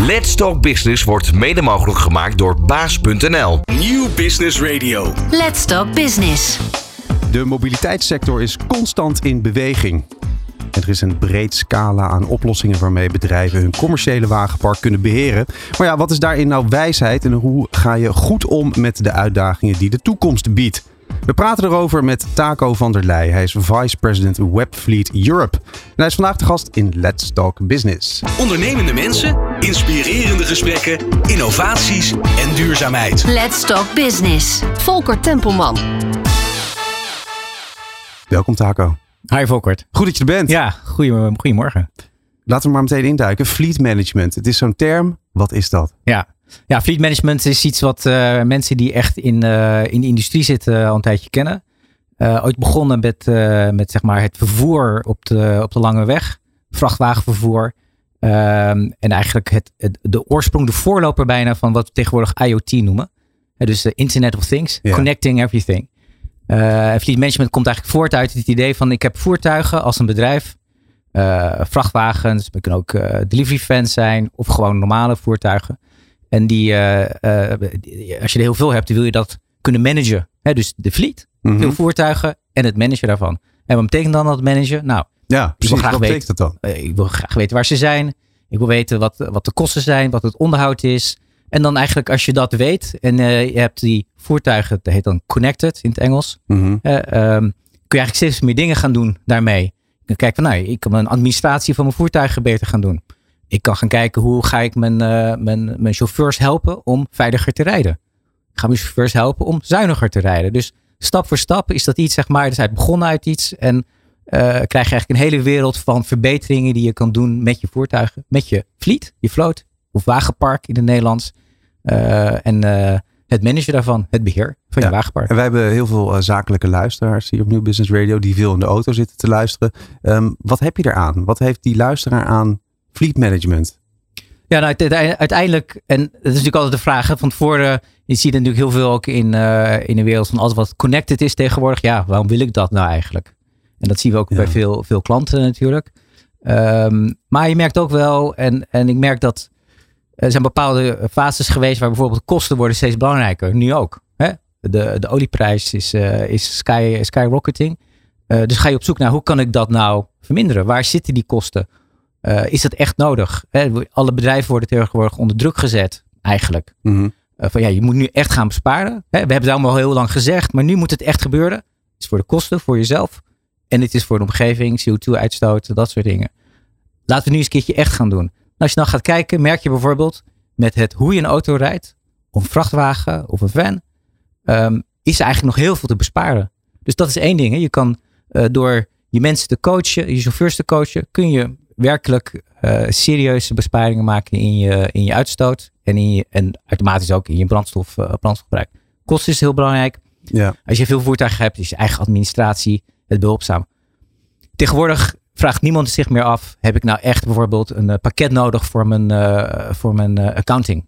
Let's Talk Business wordt mede mogelijk gemaakt door baas.nl. Nieuw Business Radio. Let's Talk Business. De mobiliteitssector is constant in beweging. En er is een breed scala aan oplossingen waarmee bedrijven hun commerciële wagenpark kunnen beheren. Maar ja, wat is daarin nou wijsheid en hoe ga je goed om met de uitdagingen die de toekomst biedt? We praten erover met Taco van der Leij. Hij is Vice President Webfleet Europe. En hij is vandaag de gast in Let's Talk Business. Ondernemende mensen, inspirerende gesprekken, innovaties en duurzaamheid. Let's Talk Business. Volker Tempelman. Welkom Taco. Hi Volkert. Goed dat je er bent. Ja, goedemorgen. Laten we maar meteen induiken. Fleet management. Het is zo'n term. Wat is dat? Ja, ja fleet management is iets wat uh, mensen die echt in, uh, in de industrie zitten al een tijdje kennen. Ooit begonnen met, met zeg maar het vervoer op de, op de lange weg. Vrachtwagenvervoer. Ehm, en eigenlijk het, het, de oorsprong, de voorloper bijna van wat we tegenwoordig IoT noemen. dus de Internet of Things. Connecting everything. Uh, fleet management komt eigenlijk voort uit het idee van ik heb voertuigen als een bedrijf. Uh, vrachtwagens, het kunnen ook delivery vans zijn of gewoon normale voertuigen. En die, als je er heel veel hebt, dan wil je dat kunnen managen. Hè, dus de fleet, Mm -hmm. veel voertuigen en het managen daarvan. En wat betekent dan dat managen? Nou, ja, precies. Wat betekent dat dan? ik wil graag weten waar ze zijn. Ik wil weten wat, wat de kosten zijn, wat het onderhoud is. En dan eigenlijk als je dat weet en uh, je hebt die voertuigen, dat heet dan connected in het Engels. Mm -hmm. uh, um, kun je eigenlijk steeds meer dingen gaan doen daarmee. Je kan kijken van nou, ik kan mijn administratie van mijn voertuigen beter gaan doen. Ik kan gaan kijken hoe ga ik mijn, uh, mijn, mijn chauffeurs helpen om veiliger te rijden. Ik ga mijn chauffeurs helpen om zuiniger te rijden. Dus stap voor stap is dat iets, zeg maar, dus hij begonnen uit iets en krijg je eigenlijk een hele wereld van verbeteringen die je kan doen met je voertuigen, met je fleet, je vloot of wagenpark in het Nederlands. Uh, en uh, het managen daarvan, het beheer van ja. je wagenpark. En wij hebben heel veel uh, zakelijke luisteraars hier op Nieuw Business Radio die veel in de auto zitten te luisteren. Um, wat heb je eraan? Wat heeft die luisteraar aan fleet management? Ja, nou, uiteindelijk, en dat is natuurlijk altijd de vraag hè, van tevoren. Je ziet natuurlijk heel veel ook in, in de wereld van alles wat connected is tegenwoordig. Ja, waarom wil ik dat nou eigenlijk? En dat zien we ook ja. bij veel, veel klanten natuurlijk. Um, maar je merkt ook wel, en, en ik merk dat er zijn bepaalde fases geweest waar bijvoorbeeld kosten worden steeds belangrijker. Nu ook. Hè? De, de olieprijs is, uh, is sky, skyrocketing. Uh, dus ga je op zoek naar hoe kan ik dat nou verminderen? Waar zitten die kosten? Uh, is dat echt nodig? Hè? Alle bedrijven worden tegenwoordig onder druk gezet, eigenlijk. Mm -hmm. van ja, je moet nu echt gaan besparen. Hè? We hebben het allemaal heel lang gezegd, maar nu moet het echt gebeuren. Het is voor de kosten, voor jezelf. En het is voor de omgeving, CO2-uitstoot, dat soort dingen. Laten we nu eens een keertje echt gaan doen. Als je dan gaat kijken, merk je bijvoorbeeld met het hoe je een auto rijdt, of een vrachtwagen of een van, um, is er eigenlijk nog heel veel te besparen. Dus dat is één ding. Hè. Je kan uh, door je mensen te coachen, je chauffeurs te coachen, kun je werkelijk uh, serieuze besparingen maken in je, in je uitstoot en, in je, en automatisch ook in je brandstof, uh, brandstofgebruik. Kosten is heel belangrijk. Ja. Als je veel voertuigen hebt, is je eigen administratie het behulpzaam. Tegenwoordig vraagt niemand zich meer af: heb ik nou echt bijvoorbeeld een uh, pakket nodig voor mijn, uh, voor mijn accounting?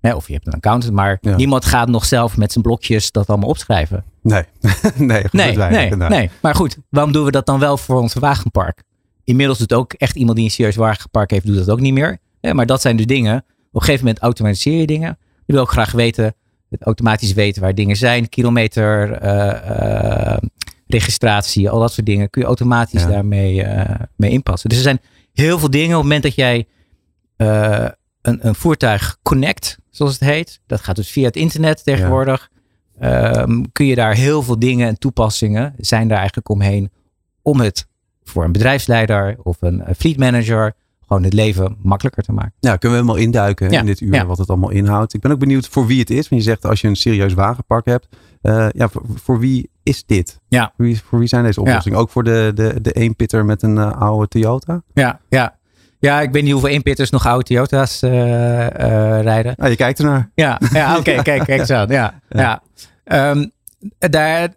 Hè, of je hebt een accountant, maar Ja. niemand gaat nog zelf met zijn blokjes dat allemaal opschrijven. Nee, nee, Nee, nee, nee. Maar goed, waarom doen we dat dan wel voor ons wagenpark? Inmiddels doet ook echt iemand die een serieus wagenpark heeft, doet dat ook niet meer. Hè, maar dat zijn dus dingen. Op een gegeven moment automatiseer je dingen. Je wil ook graag weten, het automatisch weten waar dingen zijn. Kilometer, eh, eh, registratie, al dat soort dingen. Kun je automatisch Ja. daarmee eh, mee inpassen. Dus er zijn heel veel dingen op het moment dat jij een, een voertuig connect, zoals het heet. Dat gaat dus via het internet tegenwoordig. Ehm, kun je daar heel veel dingen en toepassingen zijn daar eigenlijk omheen om het voor een bedrijfsleider of een, een fleet manager gewoon het leven makkelijker te maken. Ja, kunnen we helemaal induiken Ja, in dit uur ja. wat het allemaal inhoudt. Ik ben ook benieuwd voor wie het is. Want je zegt als je een serieus wagenpark hebt. eh, ja, voor, voor wie is dit? Ja. Voor wie, voor wie zijn deze oplossingen? Ook voor de, de, de eenpitter met een eh, oude Toyota? Ja, ja. Ja, ik weet niet hoeveel inpitters nog oude Toyota's eh, eh, rijden. Ah, je kijkt ernaar. Ja, ja oké, kijk, kijk eens aan. Ja, ja. Ehm, daar, eh,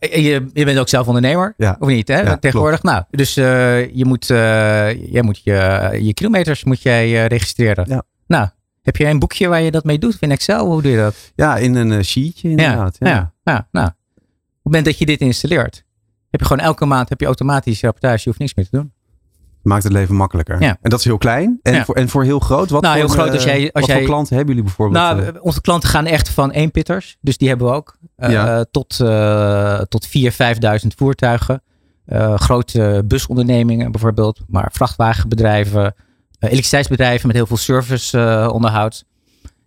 je, je bent ook zelf ondernemer, Ja. of niet? Hè? Ja, Tegenwoordig. Nou, dus eh, je moet, eh, jij moet je, je kilometers moet jij eh, registreren. Ja. Nou, heb je een boekje waar je dat mee doet in Excel? Hoe doe je dat? Ja, in een eh, sheetje inderdaad. Ja. ja, ja, nou. Op het moment dat je dit installeert, heb je gewoon elke maand heb je automatisch rapportage. Je hoeft niks meer te doen. Maakt het leven makkelijker. Ja. En dat is heel klein. En, Ja. voor, en voor heel groot? Wat Nou, voor, heel groot als eh, jij- als wat jij- voor klanten hebben jullie bijvoorbeeld? Nou, eh? onze klanten gaan echt van één pitters. Dus die hebben we ook. Ja. tot, tot 4.000, 5.000 voertuigen. Grote busondernemingen bijvoorbeeld. Maar vrachtwagenbedrijven. elektriciteitsbedrijven met heel veel service eh, onderhoud.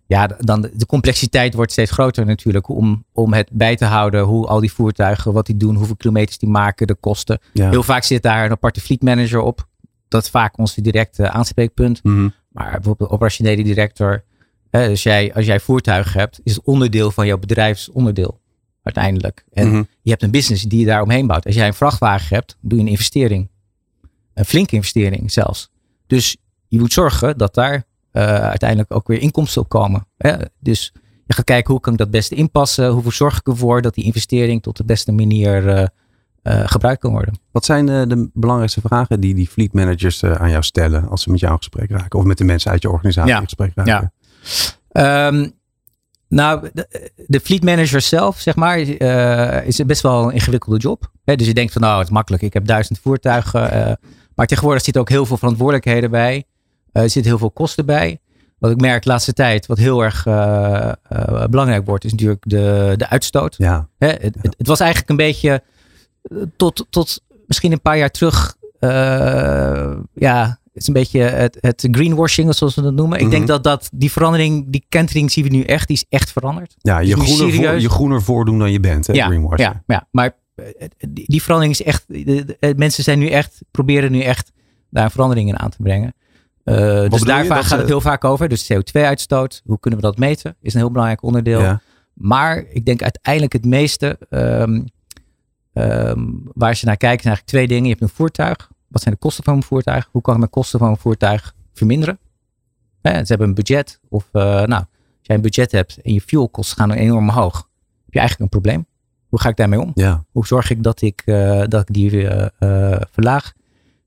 Ja, dan de complexiteit wordt steeds groter natuurlijk. Om, om het bij te houden. Hoe al die voertuigen, wat die doen. Hoeveel kilometers die maken. De kosten. ja. Heel vaak zit daar een aparte fleet manager op. Dat is vaak onze directe aanspreekpunt. Mhm. Maar bijvoorbeeld operationele director. Hè, als, jij, als jij voertuigen hebt, is het onderdeel van jouw bedrijfsonderdeel. Uiteindelijk. En Mhm. je hebt een business die je daar omheen bouwt. Als jij een vrachtwagen hebt, doe je een investering. Een flinke investering zelfs. Dus je moet zorgen dat daar eh, uiteindelijk ook weer inkomsten op komen. Hè? Dus je gaat kijken hoe kan ik dat beste inpassen. Hoe zorg ik ervoor dat die investering tot de beste manier eh, eh, gebruikt kan worden. Wat zijn eh, de belangrijkste vragen die die fleet managers eh, aan jou stellen als ze met jou in gesprek raken? Of met de mensen uit je organisatie Ja. in gesprek raken? Ehm, nou, de, de fleet manager zelf, zeg maar, is best wel een ingewikkelde job. Dus je denkt van, nou, het is makkelijk. Ik heb duizend voertuigen. maar tegenwoordig zit ook heel veel verantwoordelijkheden bij. Er zitten heel veel kosten bij. Wat ik merk de laatste tijd, wat heel erg belangrijk wordt, is natuurlijk de, de uitstoot. Ja. Het, het, het was eigenlijk een beetje tot, tot misschien een paar jaar terug. eh, ja, het is een beetje het, het greenwashing, zoals we dat noemen. Ik Mhm. denk dat, dat die verandering, die kentering zien we nu echt, die is echt veranderd. Ja, je groener, voor, je groener voordoen dan je bent, hè, ja, greenwashing. ja, ja, maar eh, die, die verandering is echt, de- de- de- mensen zijn nu echt, proberen nu echt daar een verandering in aan te brengen. Eh, dus daar gaat ze- het heel vaak over. Dus CO2-uitstoot, hoe kunnen we dat meten? Is een heel belangrijk onderdeel. Ja. Maar ik denk uiteindelijk het meeste ehm, ehm, waar ze naar kijken zijn eigenlijk twee dingen. Je hebt een voertuig. Wat zijn de kosten van een voertuig? Hoe kan ik mijn kosten van een voertuig verminderen? Ze hebben een budget. Of eh, nou, als jij een budget hebt en je fuelkosten gaan enorm omhoog. Heb je eigenlijk een probleem. Hoe ga ik daarmee om? Ja. Hoe zorg ik dat ik, eh, dat ik die eh, verlaag?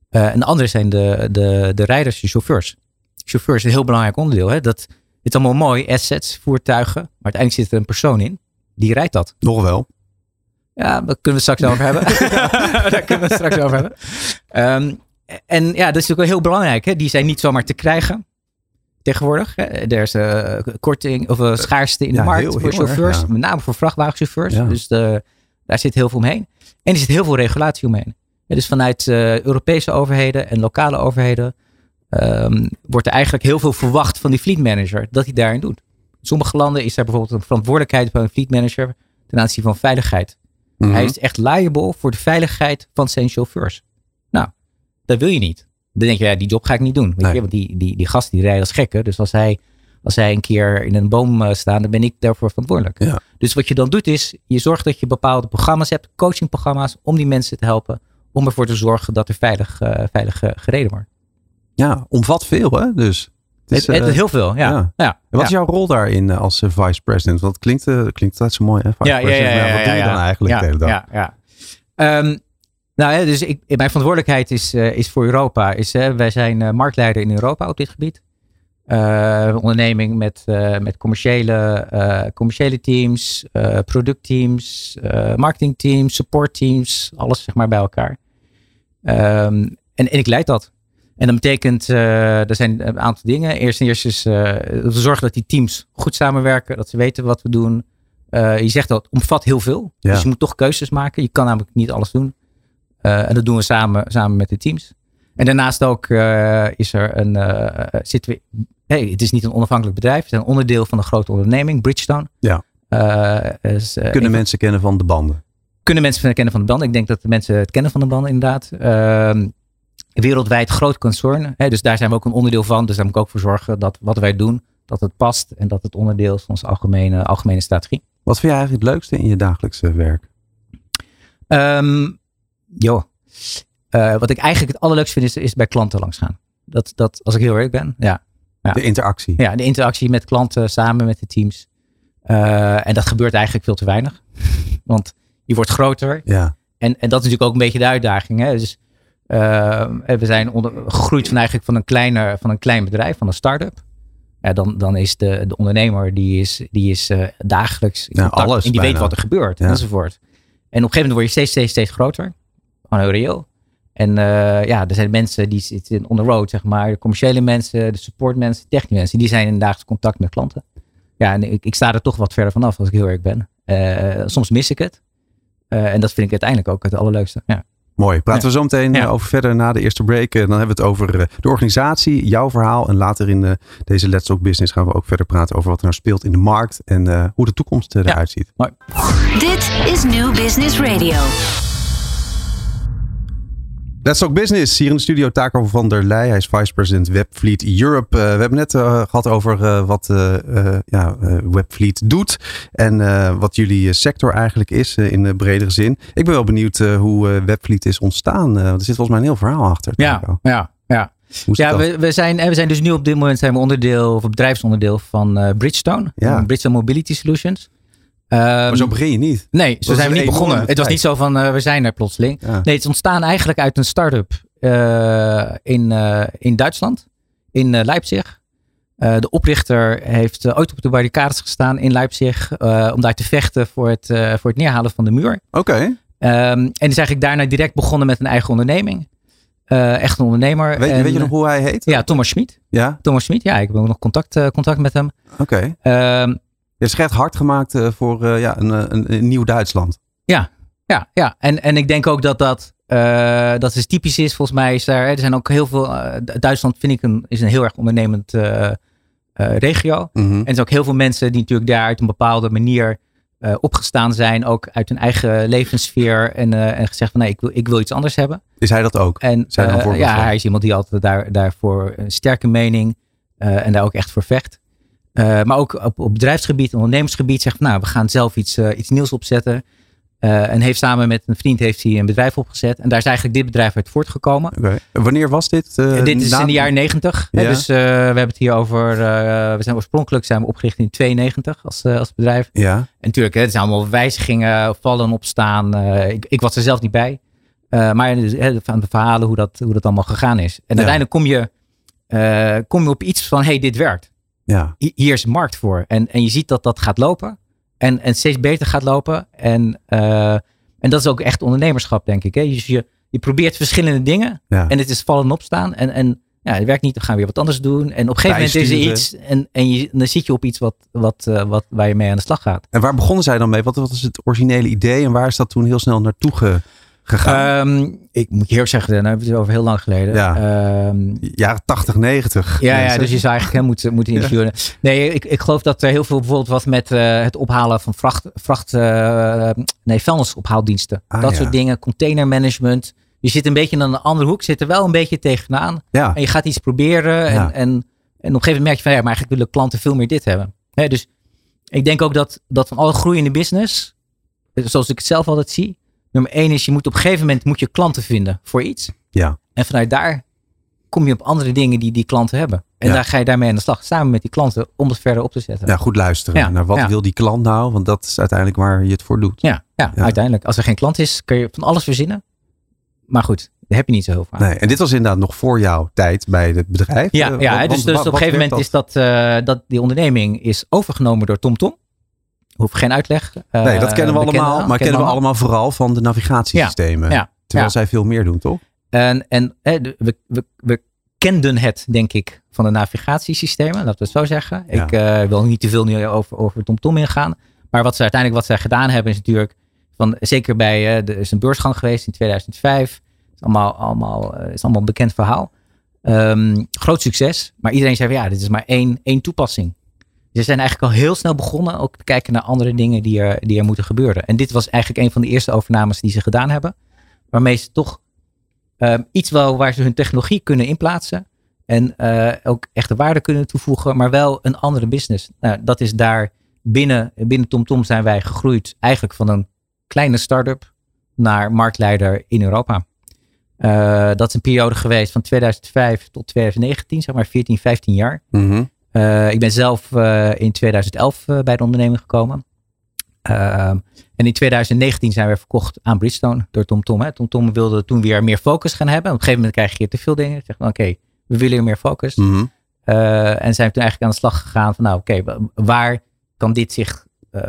En de andere zijn de, de, de rijders, de chauffeurs. Chauffeurs is een heel belangrijk onderdeel. Hè? Dat, het is allemaal mooi, assets, voertuigen. Maar uiteindelijk zit er een persoon in. Die rijdt dat. Nog wel. Ja, daar kunnen we straks over hebben. daar kunnen we straks over hebben. Ehm, en ja, dat is natuurlijk wel heel belangrijk. Hè? Die zijn niet zomaar te krijgen tegenwoordig. Hè? Er is eh, korting of uh, schaarste in de Ja, markt heel- voor heel erg, chauffeurs. ja. Met name voor vrachtwagenchauffeurs. Ja. Dus de, daar zit heel veel omheen. En er zit heel veel regulatie omheen. Dus vanuit eh, Europese overheden en lokale overheden ehm, wordt er eigenlijk heel veel verwacht van die fleet manager dat hij daarin doet. In sommige landen is er bijvoorbeeld een verantwoordelijkheid van een fleet manager ten aanzien van veiligheid. Mhm. Hij is echt liable voor de veiligheid van zijn chauffeurs. Nou, dat wil je niet. Dan denk je, ja, die job ga ik niet doen. Weet Nee. je? Want die, die, die gast die rijdt als gekke. Dus als hij, als hij een keer in een boom eh, staat, dan ben ik daarvoor verantwoordelijk. Ja. Dus wat je dan doet is, je zorgt dat je bepaalde programma's hebt, coachingprogramma's, om die mensen te helpen. Om ervoor te zorgen dat er veilig, veilig eh, gereden wordt. ja, omvat veel hè, dus. Het het, het eh, heel veel, ja. ja. ja. En wat is jouw rol daarin eh, als eh, vice president? Want dat klinkt, klinkt altijd zo mooi, hè? Vice ja, ja, president. ja, wat doe je ja, dan eigenlijk ja, de hele dag? Ja, ja. Ehm, nou ja, dus ik, mijn verantwoordelijkheid is, is voor Europa. Is, wij zijn marktleider in Europa op dit gebied. Onderneming met, met commerciële, commerciële teams, productteams, marketingteams, supportteams, alles zeg maar bij elkaar. Ehm, en, en ik leid dat. En dat betekent, eh, er zijn een aantal dingen. Eerst en eerst is we zorgen dat die teams goed samenwerken, dat ze weten wat we doen. Eh, je zegt dat het omvat heel veel. Ja. Dus je moet toch keuzes maken. Je kan namelijk niet alles doen. En dat doen we samen, samen met de teams. En daarnaast ook is er een, zitten we, hey, het is niet een onafhankelijk bedrijf. Het is een onderdeel van een grote onderneming, Bridgestone. Ja. Is, Kunnen mensen kennen van de banden? kunnen mensen kennen van de banden? Ik denk dat de mensen het kennen van de banden inderdaad. Wereldwijd groot concern. Hè, dus daar zijn we ook een onderdeel van. Dus daar moet ik ook voor zorgen dat wat wij doen, dat het past. En dat het onderdeel is van onze algemene, algemene strategie. Wat vind jij eigenlijk het leukste in je dagelijkse werk? Ehm joh. Eh, wat ik eigenlijk het allerleukste vind is, is bij klanten langs gaan. Dat, dat, als ik heel eerlijk ben. Ja. Ja. De interactie. ja, de interactie met klanten samen met de teams. Eh, en dat gebeurt eigenlijk veel te weinig. Want je wordt groter. Ja. En, en dat is natuurlijk ook een beetje de uitdaging. Hè? Dus, eh, we zijn onder, gegroeid van eigenlijk van een, kleiner, van een klein bedrijf, van een start-up. Ja, dan, dan is de, de ondernemer, die is, die is eh, dagelijks in Ja, contact alles en die weet wat er gebeurt Ja. enzovoort. En op een gegeven moment word je steeds, steeds, steeds groter. Gewoon heel reëel. En eh, ja, er zijn mensen die zitten on the road, zeg maar. De commerciële mensen, de support mensen, technische mensen. Die zijn in dagelijks contact met klanten. Ja, en ik, ik sta er toch wat verder vanaf als ik heel erg ben. Soms mis ik het. En dat vind ik uiteindelijk ook het allerleukste. Ja. Mooi. Praten we zo meteen Ja. eh, over verder na de eerste break. Eh, Dan hebben we het over eh, de organisatie, jouw verhaal. En later in deze Let's Talk Business gaan we ook verder praten over wat er nou speelt in de markt. En eh, hoe de toekomst Ja. eruit ziet. Dit is New Business Radio. Let's Talk Business. Hier in de studio Taco van der Leij. Hij is Vice President Webfleet Europe. Eh, we hebben net eh, gehad over eh, wat ja, Webfleet doet. En wat jullie sector eigenlijk is in de bredere zin. Ik ben wel benieuwd hoe Webfleet is ontstaan. Er zit volgens mij een heel verhaal achter. Ja, Taco. ja, ja. Ja, we, we, zijn, we zijn dus nu op dit moment zijn we onderdeel, of bedrijfsonderdeel van Bridgestone. Ja. Bridgestone Mobility Solutions. Maar Ehm, zo begin je niet. Nee, zo zijn we niet begonnen. Het was niet zo van eh, we zijn er plotseling. Ja. Nee, het is ontstaan eigenlijk uit een start-up eh, in, eh, in Duitsland, in Leipzig. De oprichter heeft ooit op de barricades gestaan in Leipzig om daar te vechten voor het, voor het neerhalen van de muur. Oké. Ehm, en is eigenlijk daarna direct begonnen met een eigen onderneming. Echt een ondernemer. Weet, En, weet je nog hoe hij heet? Ja, Thomas Schmid. Ja? Thomas Schmid, ja, ik heb ook nog contact, contact met hem. Oké. Ehm, Je is echt hard gemaakt eh, voor eh, ja, een, eh, een, een nieuw Duitsland. Ja, ja. En, en ik denk ook dat dat, dat is typisch is. Volgens mij is daar, er zijn ook heel veel, Duitsland vind ik een, is een heel erg ondernemend regio. Mhm. En er zijn ook heel veel mensen die natuurlijk daar uit een bepaalde manier opgestaan zijn. Ook uit hun eigen levenssfeer. En, en gezegd van nee, ik wil, ik wil iets anders hebben. Is hij dat ook? En Zijn ja, hij is iemand die altijd daar, daarvoor een sterke mening en daar ook echt voor vecht. Eh, maar ook op, op bedrijfsgebied, ondernemersgebied zegt van, nou, we gaan zelf iets, eh, iets nieuws opzetten. Eh, en heeft samen met een vriend heeft hij een bedrijf opgezet. En daar is eigenlijk dit bedrijf uit voortgekomen. Wanneer was dit? dit is na- in de jaren negentig. Ja. Dus we hebben het hier over, we zijn oorspronkelijk zijn we opgericht in 92 als, als bedrijf. Ja. En natuurlijk, hè, het zijn allemaal wijzigingen, vallen, opstaan. Ik, ik was er zelf niet bij. Maar dus, hè, van de verhalen hoe dat, hoe dat allemaal gegaan is. En uiteindelijk kom je, kom je op iets van, hey, dit werkt. Ja. Hi- Hier is markt voor. En, en je ziet dat dat gaat lopen. En, en steeds beter gaat lopen. En, eh, en dat is ook echt ondernemerschap, denk ik. Hè? Dus je, je probeert verschillende dingen. Ja. En het is vallen en opstaan. En, en ja, het werkt niet, dan gaan we weer wat anders doen. En op een gegeven moment is er iets. En, en je, dan zit je op iets wat, wat, eh, wat, waar je mee aan de slag gaat. En waar begonnen zij dan mee? Wat, wat was het originele idee en waar is dat toen heel snel naartoe ge- gegaan? Ehm, ik moet je heel zeggen, dan hebben we het over heel lang geleden. Ja. Ehm, Jaren 80, 90. ja, ja, dus je zou eigenlijk moeten, moeten interviewen. Nee, ik, ik geloof dat er heel veel bijvoorbeeld wat met eh, het ophalen van vracht, vracht eh, nee, vuilnisophaaldiensten. Ah, dat ja. soort dingen, containermanagement. Je zit een beetje aan de andere hoek, zit er wel een beetje tegenaan. Ja. En je gaat iets proberen. En, en, en op een gegeven moment merk je van ja, maar eigenlijk willen klanten veel meer dit hebben. Dus ik denk ook dat, dat van alle groeiende business, eh, zoals ik het zelf altijd zie. Nummer één is, je moet op een gegeven moment moet je klanten vinden voor iets. Ja. En vanuit daar kom je op andere dingen die die klanten hebben. En Ja. daar ga je daarmee aan de slag, samen met die klanten, om het verder op te zetten. ja, goed luisteren Ja, naar wat ja. wil die klant nou, want dat is uiteindelijk waar je het voor doet. Ja, ja, uiteindelijk. Als er geen klant is, kun je van alles verzinnen. Maar goed, daar heb je niet zo heel veel aan. Nee, en dit was inderdaad nog voor jouw tijd bij het bedrijf. Ja, Eh, ja want- dus, dus op een gegeven moment is dat, eh, dat die onderneming is overgenomen door TomTom. Hoef geen uitleg. eh, Nee, dat kennen we allemaal, maar kennen we allemaal vooral van de navigatiesystemen. Ja, Terwijl zij veel meer doen, toch? En, en de- we, we, we kenden het, denk ik, van de navigatiesystemen. Laten we het zo zeggen. Ja. Ik eh, wil niet te veel nu over, over TomTom ingaan. Maar wat ze uiteindelijk wat zij gedaan hebben is natuurlijk... Van, zeker bij, eh, er is een beursgang geweest in 2005. Het is allemaal, allemaal, eh, is allemaal een bekend verhaal. Ehm, groot succes. Maar iedereen zei van ja, dit is maar één, één toepassing. Ze zijn eigenlijk al heel snel begonnen ook te kijken naar andere dingen die er, die er moeten gebeuren. En dit was eigenlijk een van de eerste overnames die ze gedaan hebben. Waarmee ze toch ehm, iets wel waar ze hun technologie kunnen inplaatsen. En eh, ook echte waarde kunnen toevoegen, maar wel een andere business. Nou, dat is daar binnen, binnen TomTom zijn wij gegroeid eigenlijk van een kleine start-up naar marktleider in Europa. Eh, dat is een periode geweest van 2005 tot 2019, zeg maar 14, 15 jaar. Mhm. Eh, ik ben zelf eh, in 2011 eh, bij de onderneming gekomen. Ehm, en in 2019 zijn we verkocht aan Bridgestone door TomTom. hè. TomTom wilde toen weer meer focus gaan hebben. Op een gegeven moment krijg je te veel dingen. Zeg van oké, we willen meer focus. Mhm. En zijn we toen eigenlijk aan de slag gegaan van nou oké, wa- waar kan dit, zich,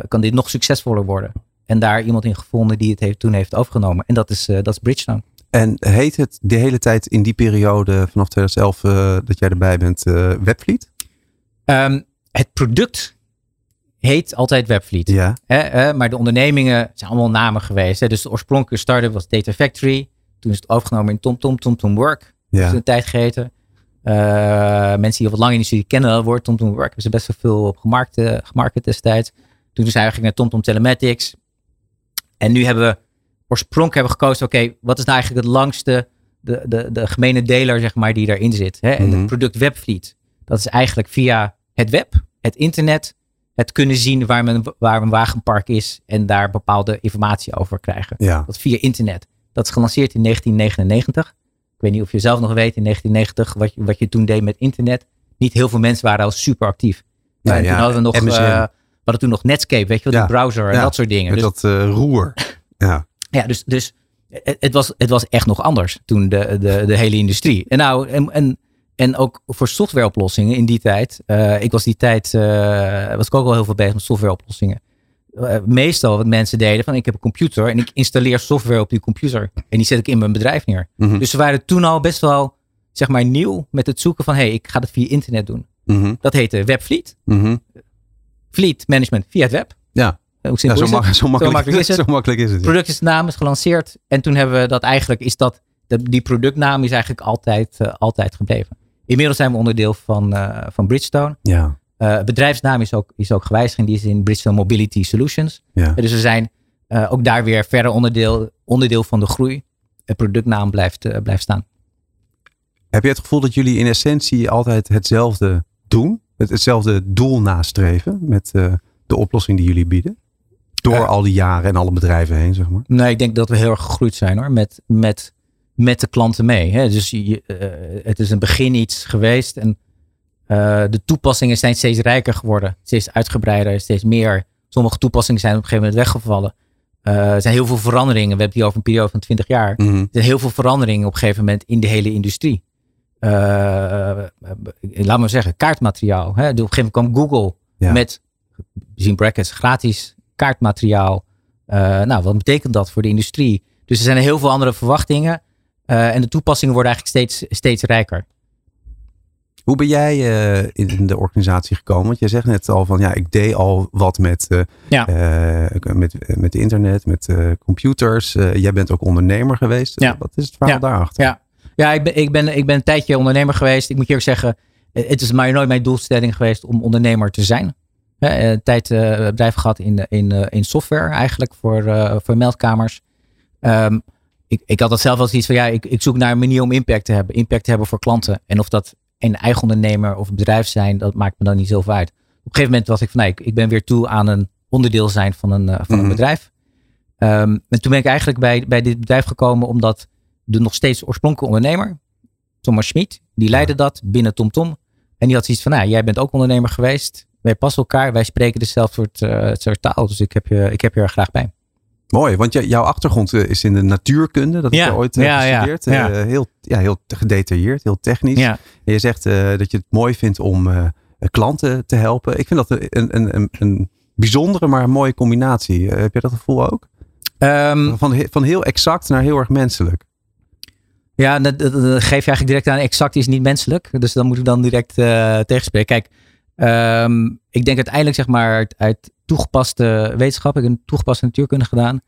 kan dit nog succesvoller worden? En daar iemand in gevonden die het heeft, toen heeft overgenomen. En dat is, dat is Bridgestone. En heet het de hele tijd in die periode vanaf 2011 uh, dat jij erbij bent Webfleet? Um, het product heet altijd Webfleet. Ja. Hè, maar de ondernemingen zijn allemaal namen geweest. Hè. Dus de oorspronkelijke start-up was Data Factory. Toen is het overgenomen in TomTom, TomTom Work. Ja. Dat is een tijd geheten. Uh, mensen die al wat lang in de studie kennen dat woord TomTom Work. Hebben ze best wel veel op gemarkt, uh, gemarket destijds. Toen zijn we eigenlijk naar TomTom Telematics. En nu hebben we oorspronkelijk hebben we gekozen. Oké, okay, wat is nou eigenlijk het langste, de, de, de gemene deler zeg maar die daarin zit. Hè? En Mhm. het product Webfleet. Dat is eigenlijk via het web, het internet, het kunnen zien waar, men, waar een wagenpark is en daar bepaalde informatie over krijgen. Ja. Dat via internet. Dat is gelanceerd in 1999. Ik weet niet of je zelf nog weet in 1990 wat je, wat je toen deed met internet. Niet heel veel mensen waren al super actief. Nou en ja, toen hadden we nog, uh, we hadden toen nog Netscape, weet je wel, Ja. die browser en Ja. dat soort dingen. Met Dus, dat uh, roer. Ja. ja, dus, dus het, het was, het was echt nog anders toen de, de, de hele industrie. En nou, en, en, en ook voor softwareoplossingen in die tijd. uh, ik was die tijd, uh, was ik ook wel heel veel bezig met softwareoplossingen. Uh, meestal wat mensen deden van ik heb een computer en ik installeer software op die computer. En die zet ik in mijn bedrijf neer. Mhm. Dus ze waren toen al best wel, zeg maar, nieuw met het zoeken van hé, hey, ik ga het via internet doen. Mhm. Dat heette Webfleet. Mhm. Fleet management via het web. Ja. Hoe Ja, simpel zo, is het? mak- zo, makkelijk, makkelijk is het. Zo makkelijk is het. ja. productnaam is gelanceerd. En toen hebben we dat eigenlijk, is dat, de, die productnaam is eigenlijk altijd, eh, altijd gebleven. Inmiddels zijn we onderdeel van, eh, van Bridgestone. Ja. Eh, bedrijfsnaam is ook, is ook gewijzigd. en Die is in Bridgestone Mobility Solutions. Ja. Dus we zijn eh, ook daar weer verder onderdeel, onderdeel van de groei. De productnaam blijft, blijft staan. Heb je het gevoel dat jullie in essentie altijd hetzelfde doen? Het, hetzelfde doel nastreven met de oplossing die jullie bieden? Door al die jaren en alle bedrijven heen, zeg maar. Nee, ik denk dat we heel erg gegroeid zijn hoor. Met, met, met de klanten mee. Hè? Dus je, eh, het is een begin iets geweest. En eh, de toepassingen zijn steeds rijker geworden. Steeds uitgebreider, steeds meer. Sommige toepassingen zijn op een gegeven moment weggevallen. Eh, er zijn heel veel veranderingen. We hebben het hier over een periode van 20 jaar. Mhm. Er zijn heel veel veranderingen op een gegeven moment in de hele industrie. Laat maar zeggen, kaartmateriaal. Hè? Op een gegeven moment kwam Google Ja. met, zien brackets, gratis kaartmateriaal. Nou, wat betekent dat voor de industrie? Dus er zijn heel veel andere verwachtingen. Eh, en de toepassingen worden eigenlijk steeds, steeds rijker. Hoe ben jij eh, in de organisatie gekomen? Want jij zegt net al van ja, ik deed al wat met, eh, Ja. met, met internet, met computers. Jij bent ook ondernemer geweest. Ja. Wat is het verhaal Ja. daarachter? Ja, ja ik, ben, ik, ben, ik ben een tijdje ondernemer geweest. Ik moet je ook zeggen, het is maar nooit mijn doelstelling geweest om ondernemer te zijn. Hè, Een tijd bedrijf gehad in, in, in software eigenlijk voor, voor meldkamers. Ehm, ik, ik had dat zelf wel zoiets van, ja, ik, ik zoek naar een manier om impact te hebben. Impact te hebben voor klanten. En of dat een eigen ondernemer of een bedrijf zijn, dat maakt me dan niet zoveel uit. Op een gegeven moment was ik van, nee, ik, ik ben weer toe aan een onderdeel zijn van een, eh, van Mhm. een bedrijf. Ehm, en toen ben ik eigenlijk bij, bij dit bedrijf gekomen omdat de nog steeds oorspronkelijke ondernemer, Thomas Schmid, die leidde dat binnen TomTom. En die had zoiets van, nou, jij bent ook ondernemer geweest. Wij passen elkaar, wij spreken dezelfde soort, eh, soort taal. Dus ik heb, je, ik heb je er graag bij. Mooi, want jouw achtergrond eh, is in de natuurkunde. Dat heb Ja, je ooit eh, ja, gestudeerd. ja. Eh, heel, ja, heel gedetailleerd, heel technisch. En je zegt dat je het mooi vindt om klanten te helpen. Ik vind dat een, een, een, een bijzondere, maar een mooie combinatie. Heb je dat gevoel ook? Ehm, Van, van heel exact naar heel erg menselijk. ja dat, dat- dat geef je eigenlijk direct aan. Exact is niet menselijk. Dus dan moet ik dan direct tegenspreken. Kijk, ehm, ik denk uiteindelijk zeg maar uit, uit toegepaste wetenschap. Ik heb een toegepaste natuurkunde gedaan.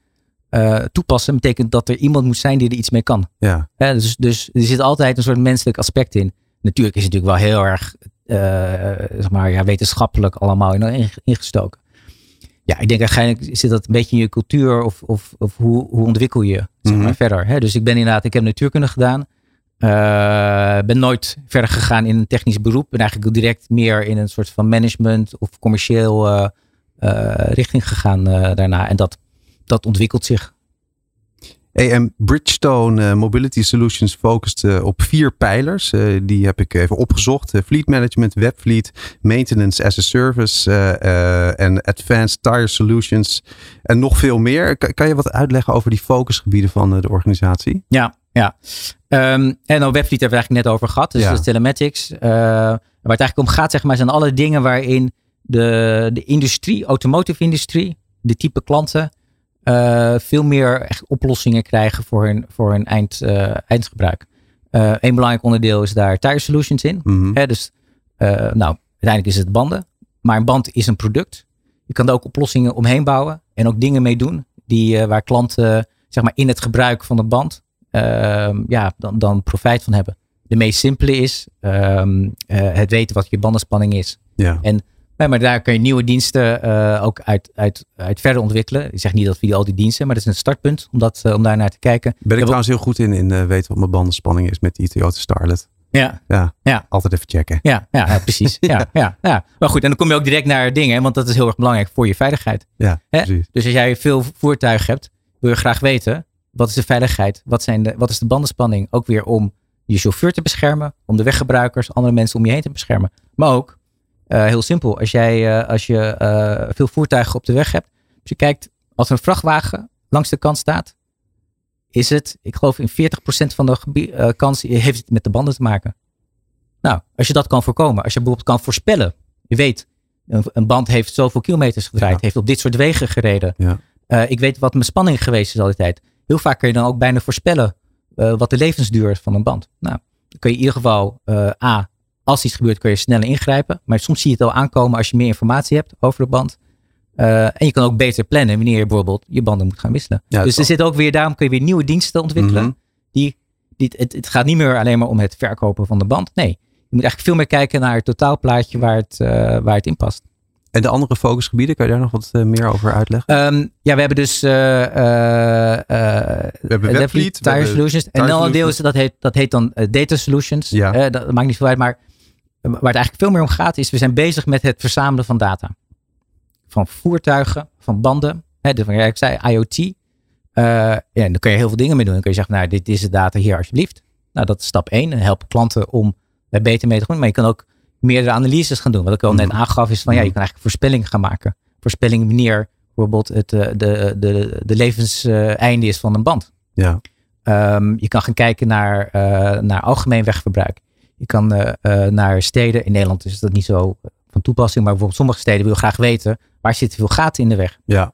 Eh, toepassen betekent dat er iemand moet zijn die er iets mee kan. Ja, dus, dus er zit altijd een soort menselijk aspect in. Natuurlijk is het natuurlijk wel heel erg eh, zeg maar, ja, wetenschappelijk allemaal in- ingestoken. Ja, ik denk eigenlijk zit dat een beetje in je cultuur of, of, of hoe, hoe ontwikkel je zeg maar, Mhm. verder. Hè? Dus ik ben inderdaad, ik heb natuurkunde gedaan. Eh, ben nooit verder gegaan in een technisch beroep. Ben eigenlijk direct meer in een soort van management of commercieel eh, eh, richting gegaan daarna. En dat, dat ontwikkelt zich. Hey, en Bridgestone Mobility Solutions focust op vier pijlers. Die heb ik even opgezocht. Fleet Management, Webfleet, Maintenance as a Service en Advanced Tire Solutions. En nog veel meer. Kan, kan je wat uitleggen over die focusgebieden van de organisatie? Ja, ja. Ehm, en dan Webfleet hebben we eigenlijk net over gehad. Dus Ja. is telematics. Eh, waar het eigenlijk om gaat, zeg maar, zijn alle dingen waarin de, de industrie, automotive industrie, de type klanten, eh, veel meer echt oplossingen krijgen voor hun, voor hun eind, eh, eindgebruik. Een belangrijk onderdeel is daar tire solutions in. Mhm. Hè, dus nou, uiteindelijk is het banden. Maar een band is een product. Je kan er ook oplossingen omheen bouwen. En ook dingen mee doen. Die, waar klanten zeg maar, in het gebruik van de band ehm, ja, dan, dan profijt van hebben. De meest simpele is ehm, eh, het weten wat je bandenspanning is. Ja. En, nee, maar daar kun je nieuwe diensten eh, ook uit, uit, uit verder ontwikkelen. Ik zeg niet dat we al die diensten, maar dat is een startpunt om, dat, eh, om daar naar te kijken. Ben ik trouwens heel goed in, in weten wat mijn bandenspanning is met die Toyota Starlet. Ja, Ja, Ja. altijd even checken. ja, ja, ja, precies. ja, ja, ja. Maar goed, en dan kom je ook direct naar dingen, want dat is heel erg belangrijk voor je veiligheid. Ja, Hè? precies. Dus als jij veel voertuigen hebt, wil je graag weten, wat is de veiligheid? Wat, zijn de, wat is de bandenspanning? Ook weer om je chauffeur te beschermen, om de weggebruikers, andere mensen om je heen te beschermen. Maar ook, eh, heel simpel, als, jij, eh, als je eh, veel voertuigen op de weg hebt, als je kijkt, als een vrachtwagen langs de kant staat, is het, ik geloof in 40% van de kans heeft het met de banden te maken. Nou, als je dat kan voorkomen, als je bijvoorbeeld kan voorspellen, je weet, een, een band heeft zoveel kilometers gedraaid, Ja. heeft op dit soort wegen gereden. Ja. Ik weet wat mijn spanning geweest is al die tijd. Heel vaak kun je dan ook bijna voorspellen eh, wat de levensduur is van een band. Nou, dan kun je in ieder geval, eh, A, als iets gebeurt, kun je sneller ingrijpen. Maar soms zie je het al aankomen als je meer informatie hebt over de band. Eh, en je kan ook beter plannen wanneer je bijvoorbeeld je banden moet gaan wisselen. Ja, dus er zit ook weer, daarom kun je weer nieuwe diensten ontwikkelen. Mhm. die, die, het, het gaat niet meer alleen maar om het verkopen van de band. Nee, je moet eigenlijk veel meer kijken naar het totaalplaatje waar het, waar het in past. En de andere focusgebieden, kan je daar nog wat eh, meer over uitleggen? Ehm, ja, we hebben dus eh, eh, eh, we hebben Webfleet, Webfleet, we Tire hebben Solutions. En dan een deel is dat heet, dat heet dan Data Solutions. Ja. Dat maakt niet veel uit, maar waar het eigenlijk veel meer om gaat is we zijn bezig met het verzamelen van data. Van voertuigen, van banden. Hè, dus, ja, ik zei IoT. Eh, ja, en dan kun je heel veel dingen mee doen. Dan kun je zeggen, nou, dit is de data hier alsjeblieft. Nou, dat is stap één. En helpen klanten om daar beter mee te doen. Maar je kan ook meerdere analyses gaan doen. Wat ik al net Mhm. aangaf is van, ja, je Mhm. kan eigenlijk voorspellingen gaan maken. Voorspelling wanneer bijvoorbeeld het, eh, de, de, de levenseinde is van een band. Ja. Ehm, je kan gaan kijken naar, eh, naar algemeen wegverbruik. Je kan eh, naar steden. In Nederland is dat niet zo van toepassing. Maar bijvoorbeeld sommige steden willen graag weten. Waar zitten veel gaten in de weg? Ja.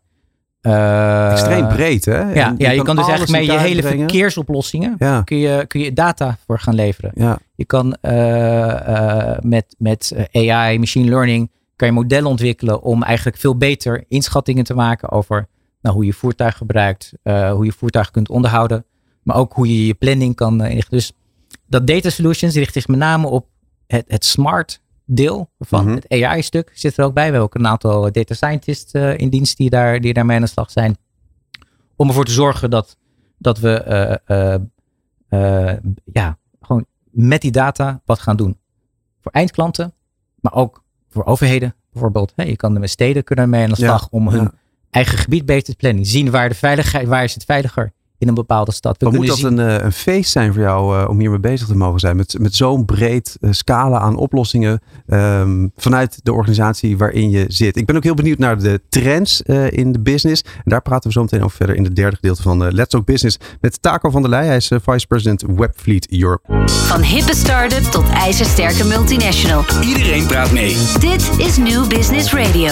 Eh, Extreem breed, hè? En Ja, ja, je kan dus eigenlijk met je hele brengen. verkeersoplossingen. Ja, Kun je, kun je data voor gaan leveren. ja. Je kan eh, eh, met, met AI, machine learning, kan je modellen ontwikkelen om eigenlijk veel beter inschattingen te maken over nou, hoe je voertuig gebruikt, hoe je voertuig kunt onderhouden, maar ook hoe je je planning kan inrichten. Dus dat data solutions richt zich met name op het, het smart deel van Mhm. het AI-stuk zit er ook bij. We hebben ook een aantal data scientists eh, in dienst die, daar, die daarmee aan de slag zijn. Om ervoor te zorgen dat, dat we eh, eh, eh, ja, gewoon met die data wat gaan doen. Voor eindklanten, maar ook voor overheden bijvoorbeeld. Hè, je kan er met steden kunnen mee aan de Ja, slag om hun ja. eigen gebied beter te plannen. Zien waar de veiligheid, waar is het veiliger in een bepaalde stad. We moet dat zien- een, eh, een feest zijn voor jou eh, om hiermee bezig te mogen zijn? Met, met zo'n breed eh, scala aan oplossingen ehm, vanuit de organisatie waarin je zit. Ik ben ook heel benieuwd naar de trends eh, in de business. En daar praten we zo meteen over verder in het derde gedeelte van Let's Talk Business. Met Taco van der Leij. Hij is Vice President Webfleet Europe. Van hippe start-up tot ijzersterke multinational. Iedereen praat mee. Dit is New Business Radio.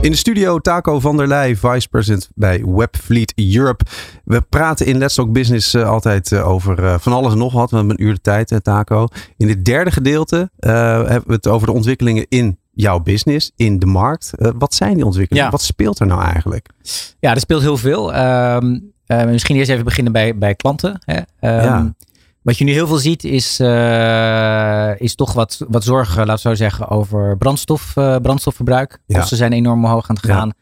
In de studio Taco van der Leij, Vice President bij Webfleet Europe. We praten in Let's Talk Business eh, altijd eh, over eh, van alles en nog wat. We hebben een uur de tijd, Taco. In het derde gedeelte hebben we het over de ontwikkelingen in jouw business, in de markt. Wat zijn die ontwikkelingen? Ja. Wat speelt er nou eigenlijk? Ja, er speelt heel veel. Ehm, eh, misschien eerst even beginnen bij, bij klanten. Hè. Ehm, Ja. Wat je nu heel veel ziet is, eh, is toch wat, wat zorgen, laten we zo zeggen, over brandstof, eh, brandstofverbruik. Ja. Kosten zijn enorm omhoog aan het gaan.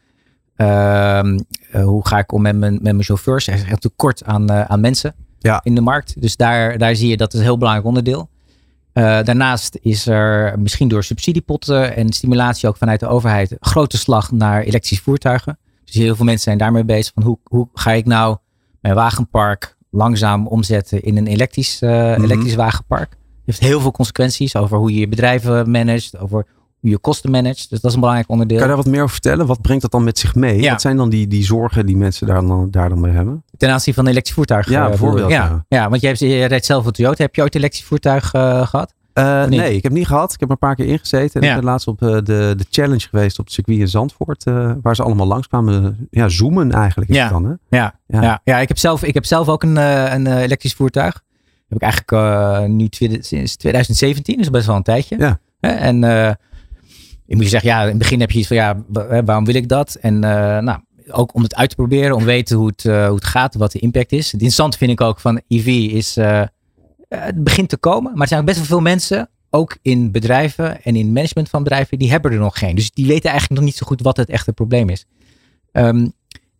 Ehm, eh, hoe ga ik om met mijn, met mijn chauffeurs? Er is echt tekort aan, aan mensen Ja. in de markt. Dus daar, daar zie je dat is een heel belangrijk onderdeel. Daarnaast is er misschien door subsidiepotten en stimulatie ook vanuit de overheid grote slag naar elektrische voertuigen. Dus heel veel mensen zijn daarmee bezig van hoe, hoe ga ik nou mijn wagenpark langzaam omzetten in een elektrisch, eh, Mhm. elektrisch wagenpark. Het heeft heel veel consequenties over hoe je je bedrijven managt, over hoe je kosten managt. Dus dat is een belangrijk onderdeel. Kan je daar wat meer over vertellen? Wat brengt dat dan met zich mee? Ja. Wat zijn dan die, die zorgen die mensen daar dan, daar dan mee hebben? Ten aanzien van elektrisch voertuig. Ja, eh, bijvoorbeeld, ja. Ja, ja want je, hebt, rijdt zelf een Toyota. Heb je ooit een elektrisch voertuig eh, gehad? Eh, nee, ik heb niet gehad. Ik heb er een paar keer ingezeten. En Ja. Ik ben laatst op eh, de, de challenge geweest op het circuit in Zandvoort. eh, waar ze allemaal langskwamen. Ja, zoomen eigenlijk. Is Ja. dan, hè? Ja, Ja. ja. Ja, ik, heb zelf, ik heb zelf ook een, een elektrisch voertuig. Heb ik eigenlijk nu sinds 2017, dus best wel een tijdje. Ja. En je moet je zeggen, ja, in het begin heb je iets van, ja, waarom wil ik dat? En nou, ook om het uit te proberen, om te weten hoe het, hoe het gaat, wat de impact is. Het interessante vind ik ook van EV is, het begint te komen. Maar er zijn ook best wel veel mensen, ook in bedrijven en in management van bedrijven, die hebben er nog geen. Dus die weten eigenlijk nog niet zo goed wat het echte probleem is. Ehm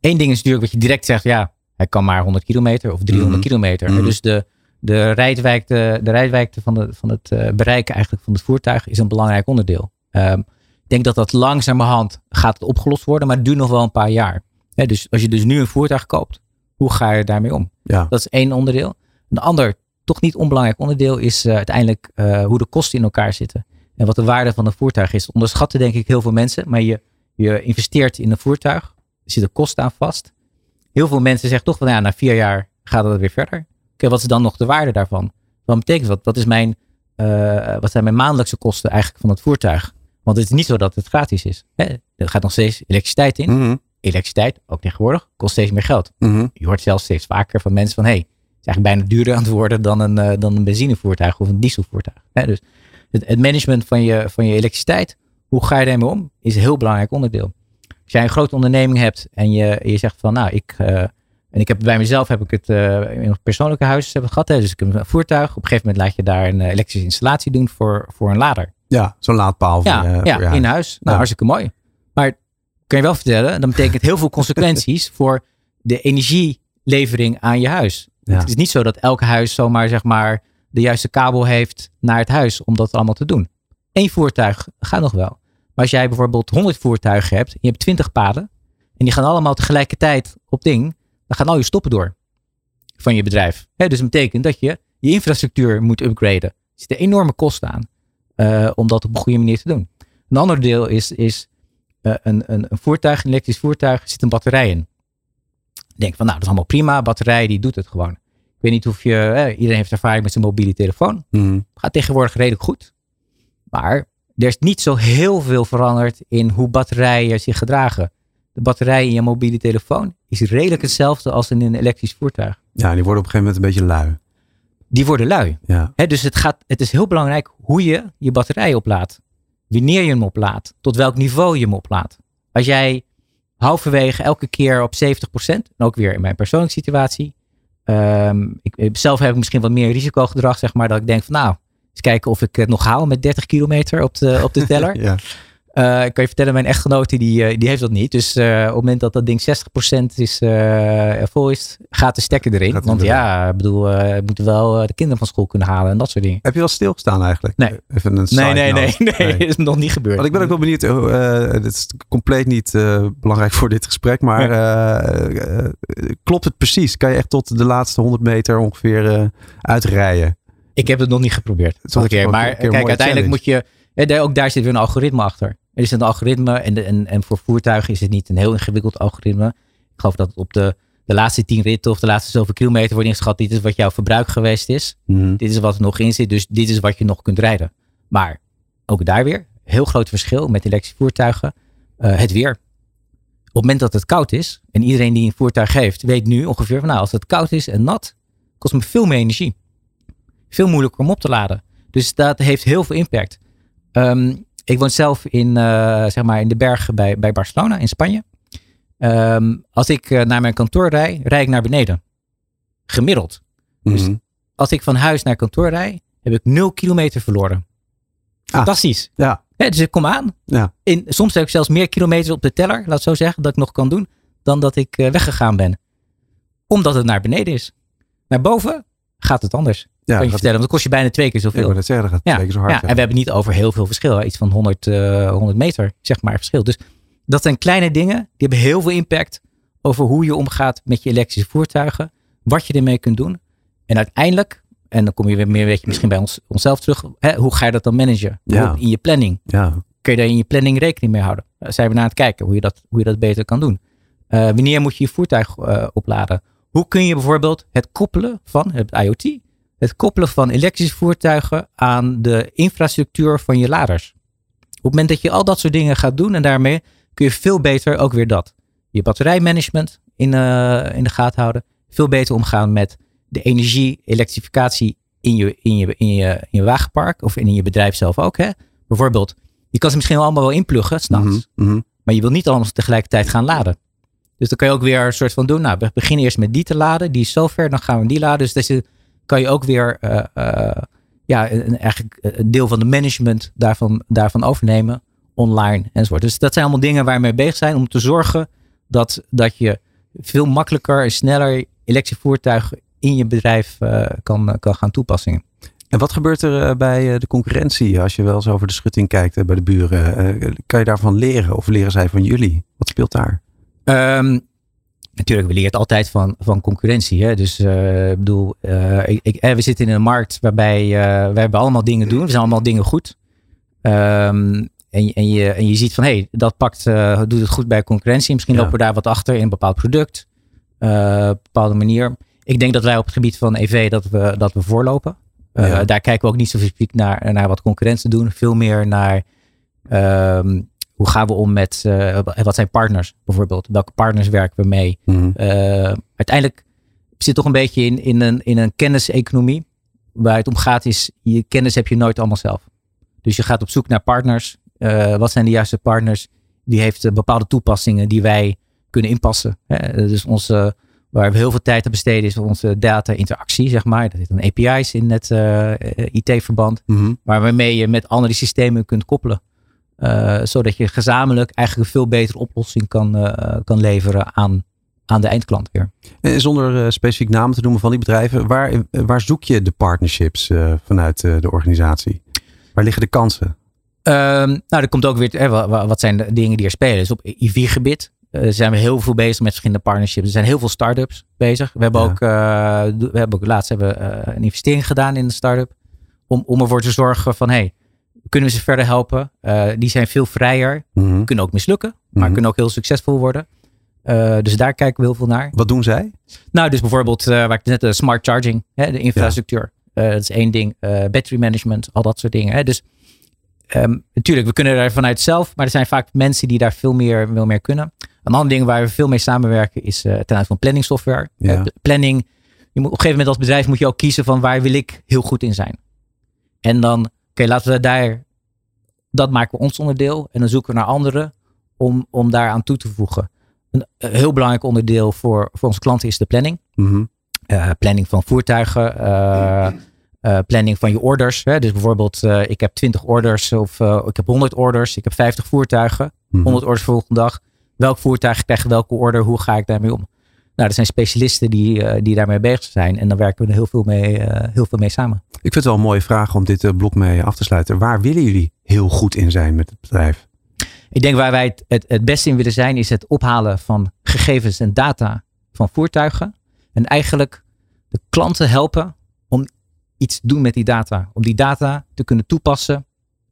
Eén ding is natuurlijk wat je direct zegt, ja, hij kan maar 100 kilometer of 300 Mhm. kilometer. Mhm. Dus de, de rijdwijkte, de rijdwijkte van, de, van het eh, bereiken eigenlijk van het voertuig is een belangrijk onderdeel. Ehm, ik denk dat dat langzamerhand gaat opgelost worden, maar het duurt nog wel een paar jaar. Dus als je dus nu een voertuig koopt, hoe ga je daarmee om? Ja. Dat is één onderdeel. Een ander, toch niet onbelangrijk onderdeel, is eh, uiteindelijk eh, hoe de kosten in elkaar zitten. En wat de waarde van een voertuig is. Dat onderschatten denk ik heel veel mensen. Maar je, je investeert in een voertuig. Er zitten kosten aan vast. Heel veel mensen zeggen toch van ja, na vier jaar gaat het weer verder. Oké, wat is dan nog de waarde daarvan? Wat betekent dat? Wat, is mijn, eh, wat zijn mijn maandelijkse kosten eigenlijk van het voertuig? Want het is niet zo dat het gratis is. Hè? Er gaat nog steeds elektriciteit in. Mhm. Elektriciteit, ook tegenwoordig, kost steeds meer geld. Mhm. Je hoort zelfs steeds vaker van mensen van hé, hey, eigenlijk bijna duurder aan het worden dan een, eh, dan een benzinevoertuig of een dieselvoertuig. Hè, dus het, het management van je, van je elektriciteit, hoe ga je daarmee om, is een heel belangrijk onderdeel. Als jij een grote onderneming hebt en je, je zegt van nou, ik, eh, en ik heb bij mezelf heb ik het eh, in persoonlijke huis hebben gehad. Hè, dus ik heb een voertuig. Op een gegeven moment laat je daar een elektrische installatie doen voor, voor een lader. Ja, zo'n laadpaal voor Ja, ja voor je huis. in huis. Nou, Ja. hartstikke mooi. Maar kan je wel vertellen, dat betekent heel veel consequenties voor de energielevering aan je huis. Het is niet zo dat elk huis zomaar zeg maar de juiste kabel heeft naar het huis om dat allemaal te doen. Eén voertuig gaat nog wel. Maar als jij bijvoorbeeld 100 voertuigen hebt, je hebt 20 paden en die gaan allemaal tegelijkertijd op ding, dan gaan al je stoppen door van je bedrijf. Dus dat betekent dat je je infrastructuur moet upgraden. Er zitten enorme kosten aan eh, om dat op een goede manier te doen. Een ander deel is, is eh, een, een, een voertuig, een elektrisch voertuig, er zit een batterij in. Ik denk van, nou, dat is allemaal prima. Batterij, die doet het gewoon. Ik weet niet of je, eh, iedereen heeft ervaring met zijn mobiele telefoon. Mhm. Gaat tegenwoordig redelijk goed. Maar er is niet zo heel veel veranderd in hoe batterijen zich gedragen. De batterij in je mobiele telefoon is redelijk hetzelfde als in een elektrisch voertuig. Ja, die worden op een gegeven moment een beetje lui. Die worden lui. Ja. Hè, dus het, gaat, het is heel belangrijk hoe je je batterij oplaadt. Wanneer je hem oplaadt. Tot welk niveau je hem oplaadt. Als jij halverwege elke keer op 70%, en ook weer in mijn persoonlijke situatie. ehm, ik, ik- zelf heb ik misschien wat meer risicogedrag, zeg maar. Dat ik denk van nou, eens kijken of ik het nog haal met 30 kilometer op de, op de teller. ja. Eh, ik kan je vertellen, mijn echtgenoot die, eh, die heeft dat niet. Dus eh, op het moment dat dat ding 60% is, vol is, gaat de stekker erin. Gaat Want erin. ja, ik bedoel, we moeten wel de kinderen van school kunnen halen en dat soort dingen. Heb je wel stilgestaan eigenlijk? Nee. Even een Nee, nee, nee, note. nee, is nog niet gebeurd. Want ik ben ook wel benieuwd. het is compleet niet belangrijk voor dit gesprek. Maar klopt het precies? Kan je echt tot de laatste 100 meter ongeveer uitrijden? Ik heb het nog niet geprobeerd. Gewoon Maar kijk, uiteindelijk moet je. Daar- ook daar zit weer een algoritme achter. Er is een algoritme en, de, en, en voor voertuigen is het niet een heel ingewikkeld algoritme. Ik geloof dat op de, de laatste tien ritten of de laatste zoveel kilometer wordt ingeschat. Dit is wat jouw verbruik geweest is. Mhm. Dit is wat er nog in zit. Dus dit is wat je nog kunt rijden. Maar ook daar weer. Heel groot verschil met elektrische voertuigen. eh, het weer. Op het moment dat het koud is. En iedereen die een voertuig heeft weet nu ongeveer van nou als het koud is en nat. Kost me veel meer energie. Veel moeilijker om op te laden. Dus dat heeft heel veel impact. Ehm, ik woon zelf in, eh, zeg maar in de bergen bij, bij Barcelona in Spanje. Ehm, als ik eh, naar mijn kantoor rij, rij ik naar beneden. Gemiddeld. Dus Mhm. als ik van huis naar kantoor rijd, heb ik 0 kilometer verloren. Fantastisch. Ja, dus ik kom aan. ja. In, soms heb ik zelfs meer kilometers op de teller, laat zo zeggen, dat ik nog kan doen, dan dat ik eh, weggegaan ben. Omdat het naar beneden is. Naar boven gaat het anders. Ja kan je dat- vertellen, want dat kost je bijna twee keer Ik zoveel. wil het zeggen, dat gaat Ja, twee keer zo hard. ja, en we hebben niet over heel veel verschil. Iets van 100, eh, 100 meter, zeg maar, verschil. Dus dat zijn kleine dingen. Die hebben heel veel impact over hoe je omgaat met je elektrische voertuigen. Wat je ermee kunt doen. En uiteindelijk, en dan kom je weer meer weet je, misschien bij ons, onszelf terug. Hè, hoe ga je dat dan managen? In je planning. ja. Kun je daar in je planning rekening mee houden? Daar zijn we naar het kijken hoe je dat, hoe je dat beter kan doen. Eh, wanneer moet je je voertuig eh, opladen? Hoe kun je bijvoorbeeld het koppelen van het IoT het koppelen van elektrische voertuigen aan de infrastructuur van je laders. Op het moment dat je al dat soort dingen gaat doen en daarmee kun je veel beter ook weer dat. Je batterijmanagement in, uh, in de gaten houden. Veel beter omgaan met de energie, elektrificatie in je, in je, in je, in je wagenpark of in je bedrijf zelf ook. Hè? Bijvoorbeeld, je kan ze misschien allemaal wel inpluggen s'nachts, Mhm, mhm. maar je wil niet allemaal tegelijkertijd gaan laden. Dus dan kan je ook weer een soort van doen. Nou, we beginnen eerst met die te laden. Die is zo ver, dan gaan we die laden. Dus deze kan je ook weer eh, eh, ja, een, eigenlijk een deel van de management daarvan, daarvan overnemen. Online enzovoort. Dus dat zijn allemaal dingen waar we mee bezig zijn. Om te zorgen dat, dat je veel makkelijker en sneller elektrische voertuigen in je bedrijf eh, kan, kan gaan toepassingen. En wat gebeurt er bij de concurrentie als je wel eens over de schutting kijkt bij de buren? Kan je daarvan leren of leren zij van jullie? Wat speelt daar? Ehm, natuurlijk, we leren altijd van, van concurrentie. Hè? Dus eh, ik bedoel, eh, ik, ik, eh, we zitten in een markt waarbij uh, we hebben allemaal dingen doen. We zijn allemaal dingen goed. Ehm, en, je- en, je, en je ziet van, hé, hey, dat pakt, doet het goed bij concurrentie. Misschien Ja. lopen we daar wat achter in een bepaald product. een bepaalde manier. Ik denk dat wij op het gebied van EV dat we, dat we voorlopen. Ja. Daar kijken we ook niet zo specifiek naar, naar wat concurrentie doen. Veel meer naar ehm, hoe gaan we om met, eh, wat zijn partners bijvoorbeeld? Welke partners werken we mee? Mhm. Eh, uiteindelijk zit toch een beetje in, in een, in een kenniseconomie. Waar het om gaat is, je kennis heb je nooit allemaal zelf. Dus je gaat op zoek naar partners. Eh, wat zijn de juiste partners? Die heeft bepaalde toepassingen die wij kunnen inpassen. Hè? Dus onze, waar we heel veel tijd aan besteden is onze data-interactie, zeg maar. Dat heet dan API's in het IT-verband. Mhm. Waarmee je met andere systemen kunt koppelen. Eh, zodat je gezamenlijk eigenlijk een veel betere oplossing kan, eh, kan leveren aan, aan de eindklant weer. En zonder eh, specifiek namen te noemen van die bedrijven, waar, waar zoek je de partnerships vanuit de organisatie? Waar liggen de kansen? Ehm, nou, er komt ook weer, hè, wat zijn de dingen die er spelen? Dus op IV-gebied zijn we heel veel bezig met verschillende partnerships. Er zijn heel veel start-ups bezig. We hebben, Ja. ook, we hebben ook laatst hebben, een investering gedaan in een start-up. Om, om ervoor te zorgen van, hey, kunnen we ze verder helpen? Eh, die zijn veel vrijer. Mhm. Kunnen ook mislukken, maar Mhm. kunnen ook heel succesvol worden. Eh, dus daar kijken we heel veel naar. Wat doen zij? Nou, dus bijvoorbeeld, eh, waar ik net de smart charging, hè, de infrastructuur. Dat is één ding. Battery management, al dat soort dingen. Hè. Dus ehm, natuurlijk, we kunnen daar vanuit zelf, maar er zijn vaak mensen die daar veel meer, veel meer kunnen. Een ander ding waar we veel mee samenwerken is ten aanzien van planning software. Ja. Planning, je moet, op een gegeven moment als bedrijf moet je ook kiezen van waar wil ik heel goed in zijn. En dan, laten we daar, dat maken we ons onderdeel. En dan zoeken we naar anderen om, om daar aan toe te voegen. Een, een heel belangrijk onderdeel voor, voor onze klanten is de planning. Mhm. Eh, planning van voertuigen, eh, eh, planning van je orders. Hè? Dus bijvoorbeeld, eh, ik heb 20 orders of eh, ik heb 100 orders, ik heb 50 voertuigen, Mhm. 100 orders voor volgende dag. Welk voertuig krijgt welke order, hoe ga ik daarmee om? Nou, er zijn specialisten die, eh, die daarmee bezig zijn en dan werken we er heel veel mee, eh, heel veel mee samen. Ik vind het wel een mooie vraag om dit eh, blok mee af te sluiten. Waar willen jullie heel goed in zijn met het bedrijf? Ik denk waar wij het, het, het beste in willen zijn, is het ophalen van gegevens en data van voertuigen. En eigenlijk de klanten helpen om iets te doen met die data. Om die data te kunnen toepassen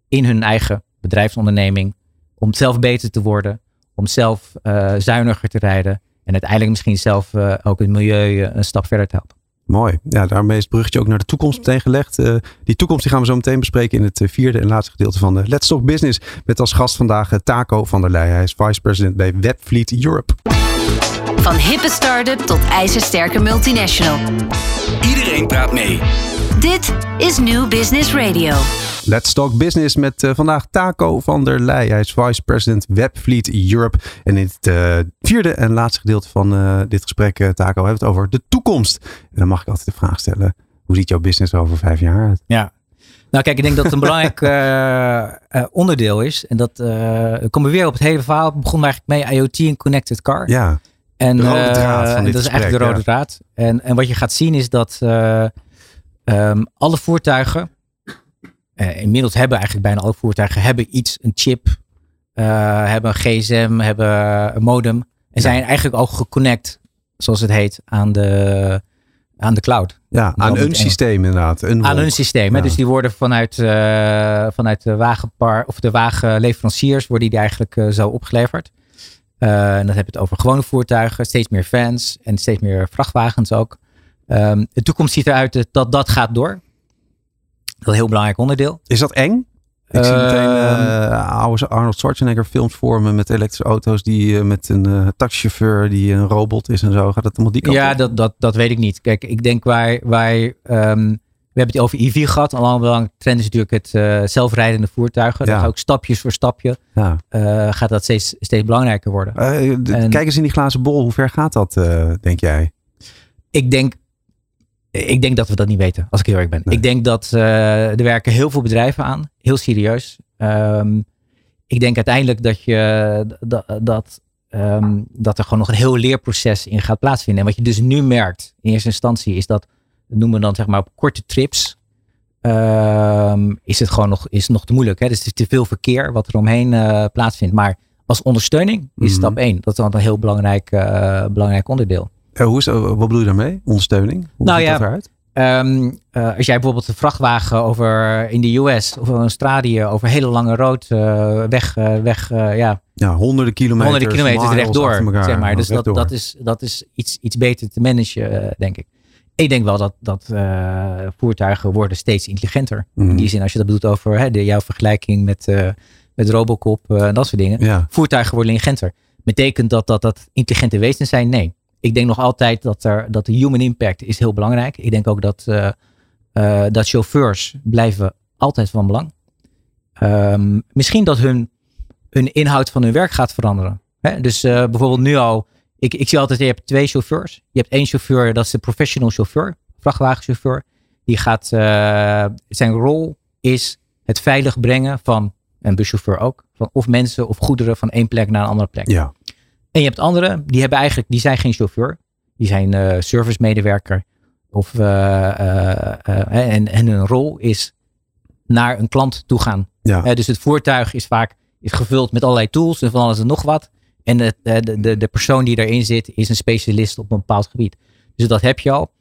in hun eigen bedrijfsonderneming. Om zelf beter te worden. Om zelf zuiniger te rijden. En uiteindelijk misschien zelf eh, ook het milieu eh, een stap verder te helpen. Mooi. Ja, daarmee is het bruggetje ook naar de toekomst meteen gelegd. Eh, die toekomst die gaan we zo meteen bespreken in het vierde en laatste gedeelte van de Let's Talk Business. Met als gast vandaag Taco van der Leij. Hij is vice president bij Webfleet Europe. Van hippe start-up tot ijzersterke multinational. Iedereen praat mee. Dit is New Business Radio. Let's Talk Business met eh, vandaag Taco van der Leij. Hij is vice president Webfleet Europe. En in het eh, vierde en laatste gedeelte van eh, dit gesprek, Taco, hebben we het over de toekomst. En dan mag ik altijd de vraag stellen, hoe ziet jouw business er over vijf jaar uit? Ja. Nou kijk, ik denk dat het een belangrijk onderdeel is. En dat komen we weer op het hele verhaal. We begonnen eigenlijk mee IoT en Connected Car. Ja, En, De rode draad van en dit dat is eigenlijk de rode ja. draad. En, en wat je gaat zien is dat eh, ehm, alle voertuigen, eh, inmiddels hebben eigenlijk bijna alle voertuigen, hebben iets, een chip, eh, hebben een gsm, hebben een modem. En zijn eigenlijk ook geconnect, zoals het heet, aan de, aan de cloud. ja aan Engels. systeem inderdaad. Een Aan hun systeem. Ja. Dus die worden vanuit, eh, vanuit de wagenpar of de wagenleveranciers worden die eigenlijk zo opgeleverd. En dan heb je het over gewone voertuigen, steeds meer vans en steeds meer vrachtwagens ook. Ehm, de toekomst ziet eruit dat dat gaat door. Dat is een heel belangrijk onderdeel. Is dat eng? Ik zie meteen oude Arnold Schwarzenegger films vormen met elektrische auto's die eh, met een taxichauffeur die een robot is en zo. Gaat het allemaal die kant Ja, op? dat, dat, dat weet ik niet. Kijk, ik denk waar, waar ehm, we hebben het over EV gehad. Al lang belang trend is natuurlijk het zelfrijdende voertuigen. Ja. Dat gaat ook stapjes voor stapje Ja. gaat dat steeds, steeds belangrijker worden. En- Kijk eens in die glazen bol. Hoe ver gaat dat, denk jij? Ik denk, ik denk dat we dat niet weten, als ik heel erg ben. Nee. Ik denk dat eh, er werken heel veel bedrijven aan, heel serieus. Ehm, ik denk uiteindelijk dat, je, dat, dat, ehm, dat er gewoon nog een heel leerproces in gaat plaatsvinden. En wat je dus nu merkt, in eerste instantie, is dat, dat noemen we dan zeg maar op korte trips, ehm, is het gewoon nog, is nog te moeilijk. Hè? Dus het is te veel verkeer wat er omheen eh, plaatsvindt. Maar als ondersteuning is Mhm. stap 1. Dat is dan een heel belangrijk, eh, belangrijk onderdeel. Eh, hoe is, wat bedoel je daarmee? Ondersteuning? Hoe Nou ziet ja, dat eruit? Ehm, eh, als jij bijvoorbeeld een vrachtwagen over in de US of Australië over hele lange rood eh, weg, weg ja, Ja, honderden kilometers. honderden kilometers rechtdoor. Zeg maar. Dus dat, Rechtdoor. dat is, dat is iets, iets beter te managen, denk ik. Ik denk wel dat, dat voertuigen worden steeds intelligenter. Mhm. In die zin, als je dat bedoelt over hè, de, jouw vergelijking met, met Robocop en dat soort dingen. Ja, Voertuigen worden intelligenter. Betekent dat dat, dat intelligente wezens zijn? Nee. Ik denk nog altijd dat, er, dat de human impact is heel belangrijk. Ik denk ook dat, eh, eh, dat chauffeurs blijven altijd van belang. Ehm, misschien dat hun, hun inhoud van hun werk gaat veranderen. Hè? Dus eh, bijvoorbeeld nu al, ik, ik zie altijd, je hebt twee chauffeurs. Je hebt één chauffeur, dat is de professional chauffeur, vrachtwagenchauffeur. Die gaat, zijn rol is het veilig brengen van, en buschauffeur ook, van of mensen of goederen van één plek naar een andere plek. ja. En je hebt anderen, die hebben eigenlijk, die zijn geen chauffeur. Die zijn eh servicemedewerker. Of, eh, eh, en, en hun rol is naar een klant toe gaan. ja. Dus het voertuig is vaak is gevuld met allerlei tools en van alles en nog wat. En eh, de, de, de persoon die erin zit is een specialist op een bepaald gebied. Dus dat heb je al.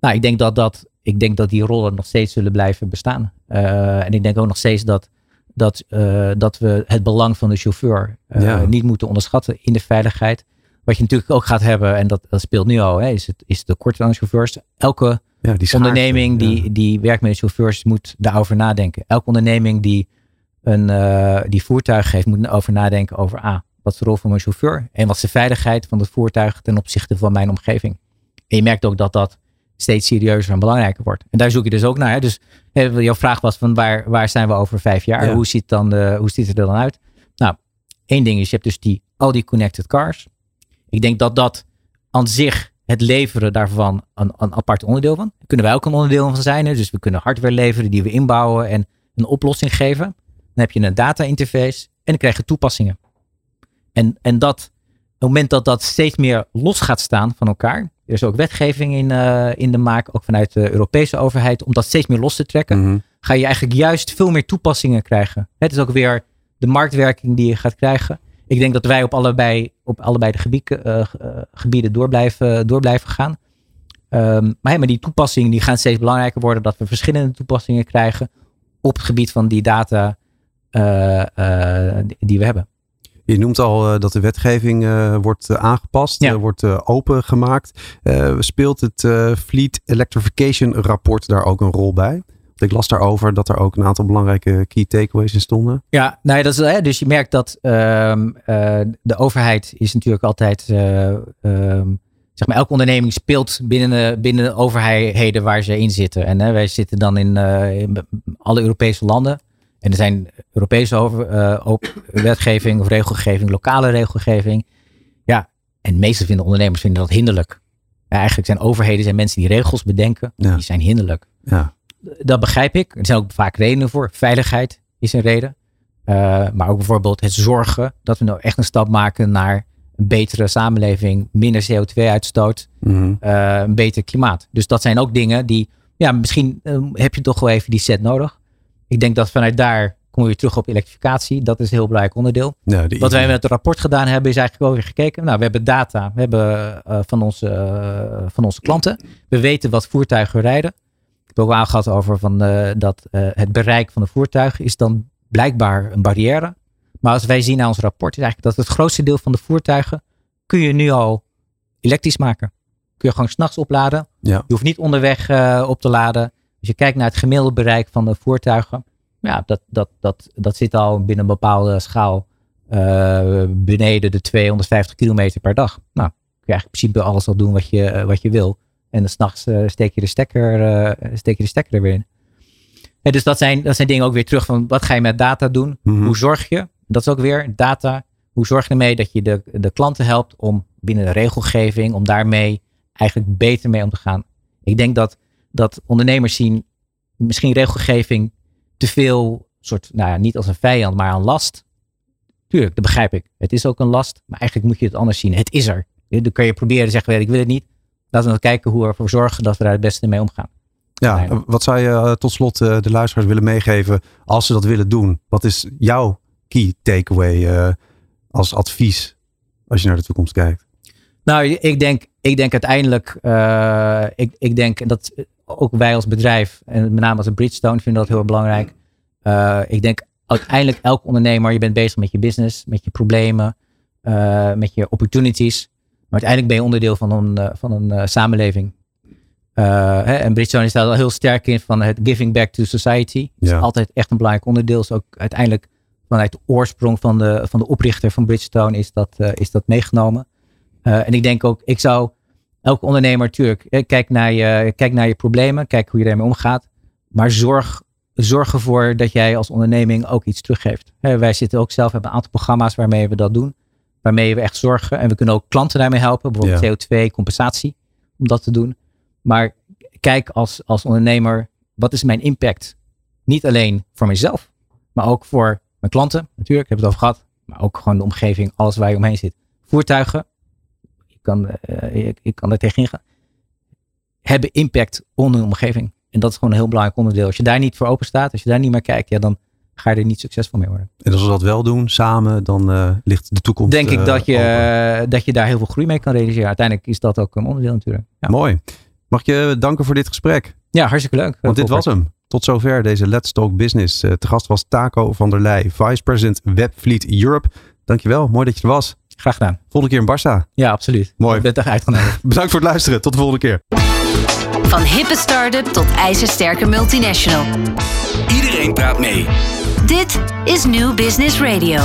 Nou, ik denk dat, dat, ik denk dat die rollen nog steeds zullen blijven bestaan. En ik denk ook nog steeds dat, dat, eh, dat we het belang van de chauffeur eh, Ja. niet moeten onderschatten in de veiligheid. Wat je natuurlijk ook gaat hebben, en dat, dat speelt nu al, hè, is, het, is de korte aan chauffeurs. Elke ja die schaarste, onderneming die, ja. die werkt met chauffeurs moet daarover nadenken. Elke onderneming die een eh, die voertuig geeft, moet over nadenken over A. Wat is de rol van mijn chauffeur? En wat is de veiligheid van het voertuig ten opzichte van mijn omgeving? En je merkt ook dat dat steeds serieuzer en belangrijker wordt. En daar zoek je dus ook naar. Hè? Dus hè, jouw vraag was van waar, waar zijn we over vijf jaar? Ja. Hoe, ziet dan de, hoe ziet het er dan uit? Nou, één ding is, je hebt dus die, al die connected cars. Ik denk dat dat aan zich het leveren daarvan een, een apart onderdeel van. Daar kunnen wij ook een onderdeel van zijn. Hè? Dus we kunnen hardware leveren die we inbouwen en een oplossing geven. Dan heb je een data interface en dan krijg je toepassingen. En, en dat, op het moment dat dat steeds meer los gaat staan van elkaar. Er is ook wetgeving in, eh, in de maak, ook vanuit de Europese overheid, om dat steeds meer los te trekken Mhm. ga je eigenlijk juist veel meer toepassingen krijgen. Het is ook weer de marktwerking die je gaat krijgen. Ik denk dat wij op allebei, op allebei de gebieden, eh, eh, gebieden door, blijven, door blijven gaan. Ehm, maar, hè, maar die toepassingen die gaan steeds belangrijker worden. Dat we verschillende toepassingen krijgen op het gebied van die data die we hebben. Je noemt al eh, dat de wetgeving eh, wordt eh, aangepast, Ja. wordt opengemaakt. Speelt het Fleet Electrification rapport daar ook een rol bij? Ik las daarover dat er ook een aantal belangrijke key takeaways in stonden. Ja, nou ja, dat is, hè, dus je merkt dat ehm, eh, de overheid is natuurlijk altijd, eh, ehm, zeg maar, elke onderneming speelt binnen de, binnen de overheden waar ze in zitten. En hè, wij zitten dan in, in alle Europese landen. En er zijn Europese over, eh, ook wetgeving of regelgeving, lokale regelgeving. Ja, en meestal vinden ondernemers vinden dat hinderlijk. Ja, eigenlijk zijn overheden zijn mensen die regels bedenken, Ja. die zijn hinderlijk Ja, dat begrijp ik. Er zijn ook vaak redenen voor. Veiligheid is een reden. Uh, maar ook bijvoorbeeld het zorgen dat we nou echt een stap maken naar een betere samenleving, minder CO2-uitstoot, Mhm. uh, een beter klimaat. Dus dat zijn ook dingen die, ja, misschien uh, heb je toch wel even die set nodig. Ik denk dat vanuit daar kom je terug op elektrificatie. Dat is een heel belangrijk onderdeel. Wat wij met het rapport gedaan hebben, is eigenlijk wel weer gekeken. Nou, we hebben data we hebben, uh, van, onze, uh, van onze klanten. We weten wat voertuigen rijden. Ik heb ook aangehad over van, uh, dat het bereik van de voertuigen is dan blijkbaar een barrière. Maar als wij zien naar ons rapport, is eigenlijk dat het grootste deel van de voertuigen kun je nu al elektrisch maken. kun je gewoon s'nachts opladen. Ja. Je hoeft niet onderweg eh, op te laden. Als je kijkt naar het gemiddelde bereik van de voertuigen. Ja, dat, dat, dat, dat zit al binnen een bepaalde schaal eh, beneden de 250 kilometer per dag. Nou, kun je eigenlijk in principe alles al doen wat je, eh, wat je wil. En dan s'nachts uh, steek, je de stekker, steek je de stekker er weer in. Ja, dus dat zijn, dat zijn dingen ook weer terug van wat ga je met data doen? Mhm. Hoe zorg je? Dat is ook weer data. Hoe zorg je ermee dat je de, de klanten helpt om binnen de regelgeving, om daarmee eigenlijk beter mee om te gaan? Ik denk dat, dat ondernemers zien misschien regelgeving te veel soort, nou ja, niet als een vijand, maar een last. Tuurlijk, dat begrijp ik. Het is ook een last, maar eigenlijk moet je het anders zien. Het is er. Dan kun je proberen te zeggen, ik wil het niet. Laten we dan kijken hoe we ervoor zorgen dat we daar het beste mee omgaan. Ja, wat zou je uh, tot slot uh, de luisteraars willen meegeven als ze dat willen doen? Wat is jouw key takeaway uh, als advies als je naar de toekomst kijkt? Nou, ik denk, ik denk uiteindelijk, uh, ik, ik denk dat ook wij als bedrijf, en met name als een Bridgestone, vinden dat heel belangrijk. Uh, ik denk uiteindelijk elk ondernemer, je bent bezig met je business, met je problemen, uh, met je opportunities. Maar uiteindelijk ben je onderdeel van een, uh, van een samenleving. Hè, en Bridgestone is daar al heel sterk in van het giving back to society. Dat Ja. is altijd echt een belangrijk onderdeel. Is ook uiteindelijk vanuit de oorsprong van de, van de oprichter van Bridgestone is dat, is dat meegenomen. En ik denk ook, ik zou elke ondernemer natuurlijk, eh, kijk naar, je, kijk naar je problemen, kijk hoe je daarmee omgaat. Maar zorg, zorg ervoor dat jij als onderneming ook iets teruggeeft. Wij zitten ook zelf, hebben een aantal programma's waarmee we dat doen. Waarmee we echt zorgen. En we kunnen ook klanten daarmee helpen. Bijvoorbeeld CO2 compensatie. Om dat te doen. Maar kijk als, als ondernemer, wat is mijn impact? Niet alleen voor mezelf, maar ook voor mijn klanten. Natuurlijk, ik heb het over gehad. Maar ook gewoon de omgeving, alles waar je omheen zit. Voertuigen, kan, uh, ik, ik kan er tegenin gaan. Hebben impact onder de omgeving. En dat is gewoon een heel belangrijk onderdeel. Als je daar niet voor open staat, als je daar niet naar kijkt, ja, dan ga je er niet succesvol mee worden. En als we dat wel doen, samen, dan uh, ligt de toekomst. Denk ik uh, dat je, dat je daar heel veel groei mee kan realiseren. Uiteindelijk is dat ook een onderdeel natuurlijk. Ja. Mooi. Mag ik je danken voor dit gesprek? Ja, hartstikke leuk. Want dit was hem. Tot zover deze Let's Talk Business. Te gast was Taco van der Leij, Vice President Webfleet Europe. Dankjewel, mooi dat je er was. Graag gedaan. Volgende keer in Barça. Ja, absoluut. Mooi. Ik ben toch uitgenodigd. Bedankt voor het luisteren. Tot de volgende keer. Van hippe start-up tot ijzersterke multinational. Iedereen praat mee. Dit is New Business Radio.